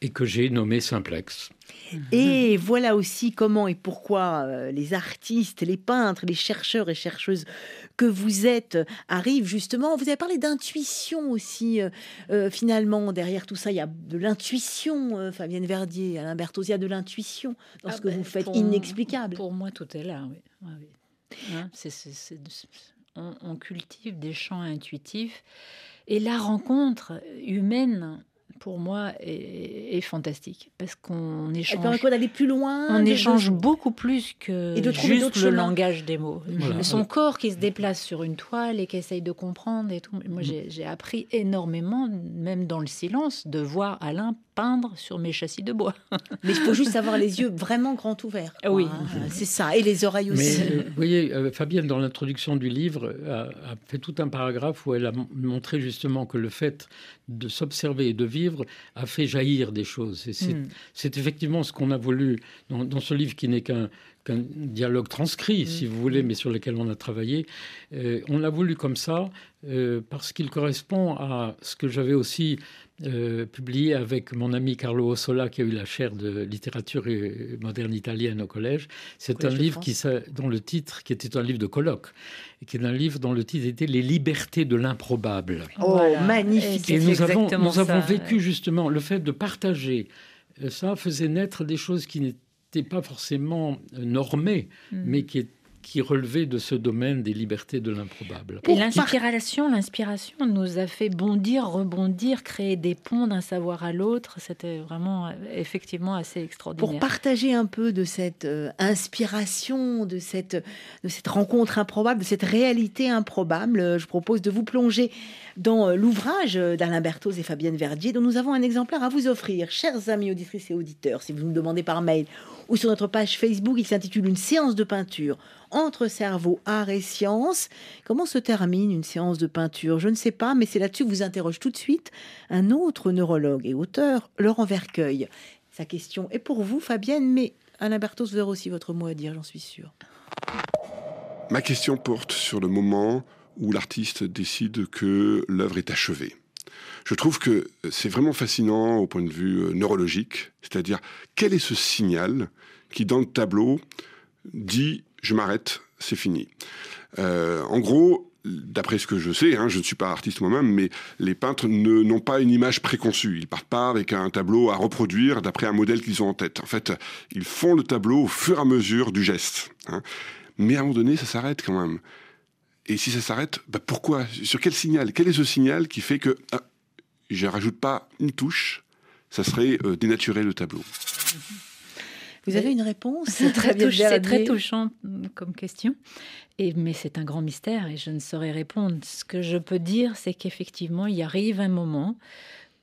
et que j'ai nommées simplex. Et voilà aussi comment et pourquoi euh, les artistes, les peintres, les chercheurs et chercheuses que vous êtes arrivent justement. Vous avez parlé d'intuition aussi, euh, euh, finalement, derrière tout ça, il y a de l'intuition, Fabienne Verdier, Alain Berthoz, il y a de l'intuition dans ce ah que ben, vous faites, inexplicable. Pour moi, tout est là, oui. Hein, on, cultive des champs intuitifs. Et la rencontre humaine pour moi, est, fantastique. Parce qu'on échange. d'aller plus loin. On échange beaucoup plus que et de juste le langage des mots. Son corps qui se déplace sur une toile et qui essaye de comprendre et tout. Moi, j'ai appris énormément, même dans le silence, de voir Alain peindre sur mes châssis de bois. Mais il faut juste avoir les yeux vraiment grands ouverts. Oui, c'est ça. Et les oreilles aussi. Mais, euh, vous voyez, euh, Fabienne, dans l'introduction du livre, a, a, fait tout un paragraphe où elle a montré justement que le fait de s'observer et de vivre a fait jaillir des choses. c'est hmm. effectivement ce qu'on a voulu dans, ce livre qui n'est qu'un dialogue transcrit, si hmm. vous voulez, mais sur lequel on a travaillé. Euh, on l'a voulu comme ça euh, parce qu'il correspond à ce que j'avais aussi euh, publié avec mon ami Carlo Ossola, qui a eu la chaire de littérature moderne italienne au collège. C'est un livre qui, dont le titre, qui était un livre de colloque, et qui est un livre dont le titre était Les libertés de l'improbable. Oh, magnifique! Et nous avons, nous avons vécu justement le fait de partager. Euh, ça faisait naître des choses qui n'étaient pas forcément normées, mm. mais qui étaient qui relevait de ce domaine des libertés de l'improbable. Et l'inspiration, l'inspiration nous a fait bondir, rebondir, créer des ponts d'un savoir à l'autre. C'était vraiment, euh, effectivement, assez extraordinaire. Pour partager un peu de cette euh, inspiration, de cette, de cette rencontre improbable, de cette réalité improbable, euh, je propose de vous plonger dans l'ouvrage d'Alain Berthoz et Fabienne Verdier, dont nous avons un exemplaire à vous offrir, chers amis auditrices et auditeurs, si vous nous demandez par mail ou sur notre page Facebook. Il s'intitule Une séance de peinture entre cerveau, art et science. Comment se termine une séance de peinture? Je ne sais pas, mais c'est là-dessus que vous interroge tout de suite un autre neurologue et auteur, Laurent Vercueil. Sa question est pour vous, Fabienne, mais Alain Bertos, vous aussi votre mot à dire, j'en suis sûr. Ma question porte sur le moment où l'artiste décide que l'œuvre est achevée. Je trouve que c'est vraiment fascinant au point de vue euh, neurologique, c'est-à-dire quel est ce signal qui, dans le tableau, dit je m'arrête, c'est fini. Euh, en gros, d'après ce que je sais, hein, je ne suis pas artiste moi-même, mais les peintres n'ont pas une image préconçue. Ils partent pas avec un tableau à reproduire d'après un modèle qu'ils ont en tête. En fait, ils font le tableau au fur et à mesure du geste. Hein. Mais à un moment donné, ça s'arrête quand même. Et si ça s'arrête, bah pourquoi? Sur quel signal? Quel est ce signal qui fait que ah, je ne rajoute pas une touche Ça serait euh, dénaturer le tableau? Vous avez une réponse? C'est très, très, touchant comme question. Et, mais c'est un grand mystère et je ne saurais répondre. Ce que je peux dire, c'est qu'effectivement, il arrive un moment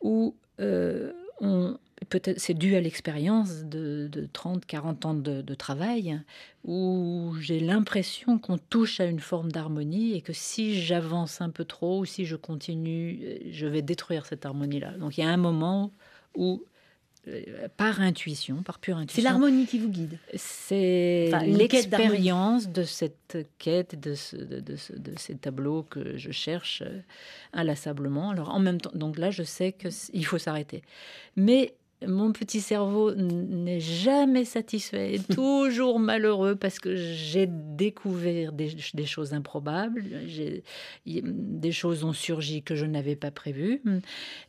où euh, peut-être c'est dû à l'expérience de, 30, 40 ans de, travail, où j'ai l'impression qu'on touche à une forme d'harmonie et que si j'avance un peu trop ou si je continue, je vais détruire cette harmonie-là. Donc il y a un moment où par intuition, par pure intuition. C'est l'harmonie qui vous guide. C'est l'expérience de cette quête, de, de, de, ces tableaux que je cherche euh, inlassablement. Alors en même temps, donc là, je sais qu'il faut s'arrêter. Mais mon petit cerveau n'est jamais satisfait, toujours malheureux parce que j'ai découvert des, choses improbables, des choses ont surgi que je n'avais pas prévues.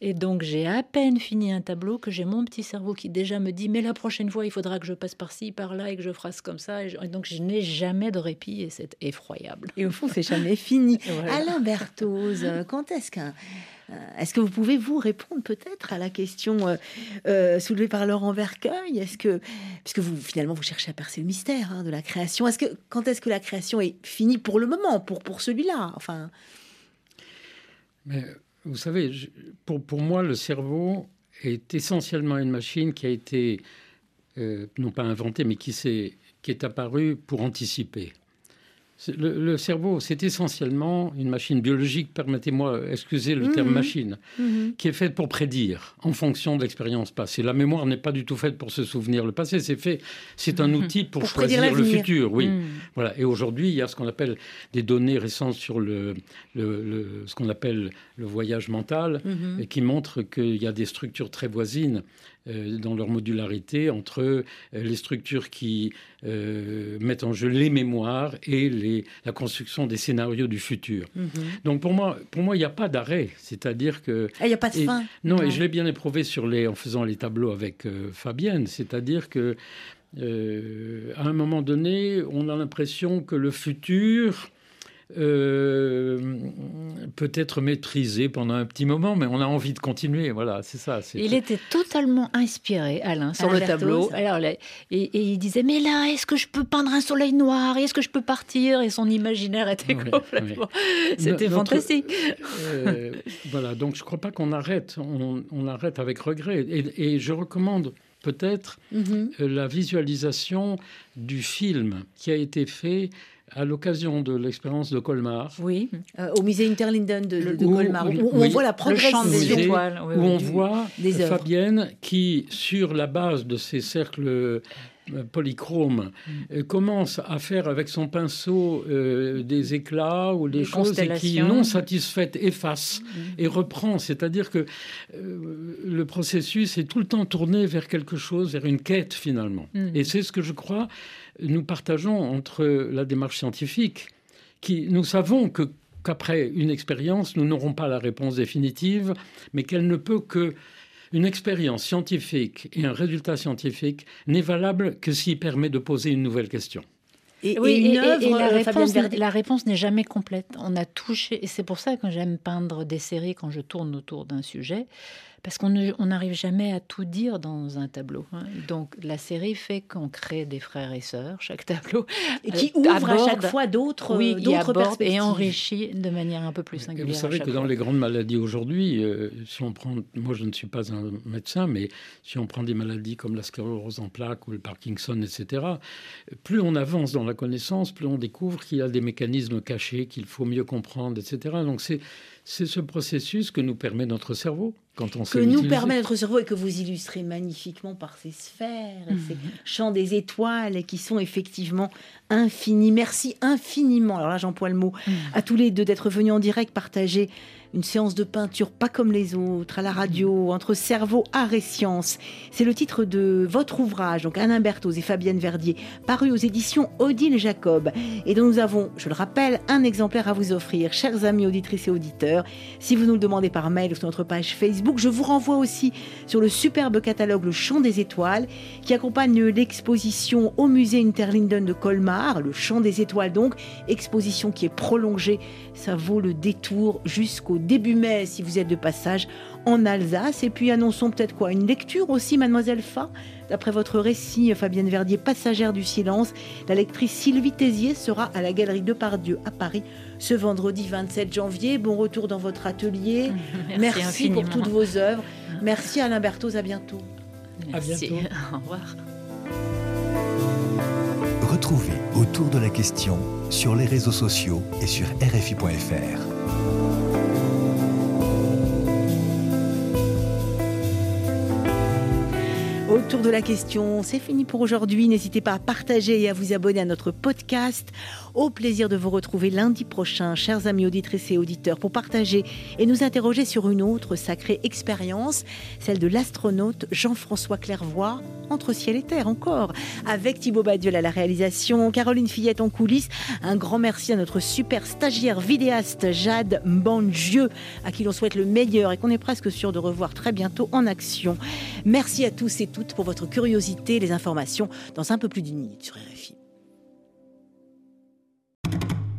Et donc j'ai à peine fini un tableau que j'ai mon petit cerveau qui déjà me dit mais la prochaine fois il faudra que je passe par-ci, par-là et que je fasse comme ça. Et, donc je n'ai jamais de répit et c'est effroyable. Et au fond c'est jamais fini. Alain Berthoz, quand est-ce qu'un est-ce que vous pouvez vous répondre peut-être à la question euh, euh, soulevée par Laurent Vercueil? Est-ce que, puisque vous finalement vous cherchez à percer le mystère hein, de la création, est-ce que quand est-ce que la création est finie pour le moment, pour pour celui-là? Enfin. Mais vous savez, pour pour moi, le cerveau est essentiellement une machine qui a été non pas inventée, mais qui s'est qui est apparue pour anticiper. Le, cerveau, c'est essentiellement une machine biologique, permettez-moi, excusez le terme mhm. machine, mhm. qui est faite pour prédire en fonction de l'expérience passée. La mémoire n'est pas du tout faite pour se souvenir le passé, c'est fait, c'est un mhm. outil pour, choisir le futur. Oui, voilà. Et aujourd'hui, il y a ce qu'on appelle des données récentes sur le, ce qu'on appelle le voyage mental, et qui montrent qu'il y a des structures très voisines dans leur modularité entre euh, les structures qui euh, mettent en jeu les mémoires et les, la construction des scénarios du futur. Mhm. Donc pour moi, pour moi, il n'y a pas d'arrêt. C'est-à-dire que ah, il n'y a pas de fin. Non, et je l'ai bien éprouvé sur les, en faisant les tableaux avec Fabienne. C'est-à-dire que à un moment donné, on a l'impression que le futur euh, peut-être maîtrisé pendant un petit moment, mais on a envie de continuer. Voilà, c'est ça. Il était totalement inspiré, Alain, sur le tableau. Alors, et, il disait Mais là, est-ce que je peux peindre un soleil noir Est-ce que je peux partir? Et son imaginaire était complètement. C'était fantastique. Euh, voilà, donc je ne crois pas qu'on arrête. On, arrête avec regret. Et, je recommande peut-être mhm. euh, la visualisation du film qui a été fait à l'occasion de l'expérience de Colmar. Oui, euh, au musée Interlinden de, Colmar, où, on voit la progression des étoiles. où on voit Fabienne qui, sur la base de ces cercles polychrome mm. euh, commence à faire avec son pinceau euh, des éclats ou des, choses qui, non satisfaites, efface mm. et reprend. C'est-à-dire que le processus est tout le temps tourné vers quelque chose, vers une quête finalement. Mm. Et c'est ce que je crois nous partageons entre la démarche scientifique, qui nous savons que qu'après une expérience, nous n'aurons pas la réponse définitive, mais qu'elle ne peut que une expérience scientifique et un résultat scientifique n'est valable que s'il permet de poser une nouvelle question. Et, oui, la, euh, réponse, la, réponse, n'est jamais complète. On a touché, et c'est pour ça que j'aime peindre des séries quand je tourne autour d'un sujet, parce qu'on n'arrive jamais à tout dire dans un tableau. Hein. Donc la série fait qu'on crée des frères et sœurs, chaque tableau. Et qui euh, ouvre à chaque fois d'autres oui, perspectives. Et enrichit de manière un peu plus singulière. vous savez que dans les grandes maladies aujourd'hui, euh, si on prend, moi je ne suis pas un médecin, mais si on prend des maladies comme la sclérose en plaques ou le Parkinson, etc., plus on avance dans la connaissance, plus on découvre qu'il y a des mécanismes cachés qu'il faut mieux comprendre, etc. Donc c'est c'est ce processus que nous permet notre cerveau quand on Que nous permet notre cerveau et que vous illustrez magnifiquement par ces sphères et ces mhm. champs des étoiles qui sont effectivement infinis. Merci infiniment, alors là j'emploie le mot, mhm. à tous les deux d'être venus en direct partager une séance de peinture pas comme les autres, à la radio, entre cerveau, art et science. C'est le titre de votre ouvrage, donc Alain Berthoz et Fabienne Verdier, paru aux éditions Odile Jacob, et dont nous avons, je le rappelle, un exemplaire à vous offrir, chers amis auditrices et auditeurs. Si vous nous le demandez par mail ou sur notre page Facebook, je vous renvoie aussi sur le superbe catalogue Le Chant des Étoiles, qui accompagne l'exposition au musée Interlinden de Colmar, le Chant des Étoiles donc, exposition qui est prolongée, ça vaut le détour jusqu'au début mai si vous êtes de passage en Alsace. Et puis annonçons peut-être quoi Une lecture aussi, mademoiselle Fa D'après votre récit, Fabienne Verdier, passagère du silence, la lectrice Sylvie Tézier sera à la galerie de Pardieu à Paris ce vendredi 27 janvier. Bon retour dans votre atelier. Merci, pour toutes vos œuvres. Merci Alain Berthoz, à bientôt. À bientôt. Au revoir. Retrouvez autour de la question sur les réseaux sociaux et sur RFI.fr. Autour de la question, c'est fini pour aujourd'hui. N'hésitez pas à partager et à vous abonner à notre podcast. Au plaisir de vous retrouver lundi prochain, chers amis auditrices et auditeurs, pour partager et nous interroger sur une autre sacrée expérience, celle de l'astronaute Jean-François Clairvoy, entre ciel et terre encore, avec Thibaut Badiol à la réalisation, Caroline Fillette en coulisses. Un grand merci à notre super stagiaire vidéaste Jade Bandieu, à qui l'on souhaite le meilleur et qu'on est presque sûr de revoir très bientôt en action. Merci à tous et pour votre curiosité, les informations dans un peu plus d'une minute sur RFI.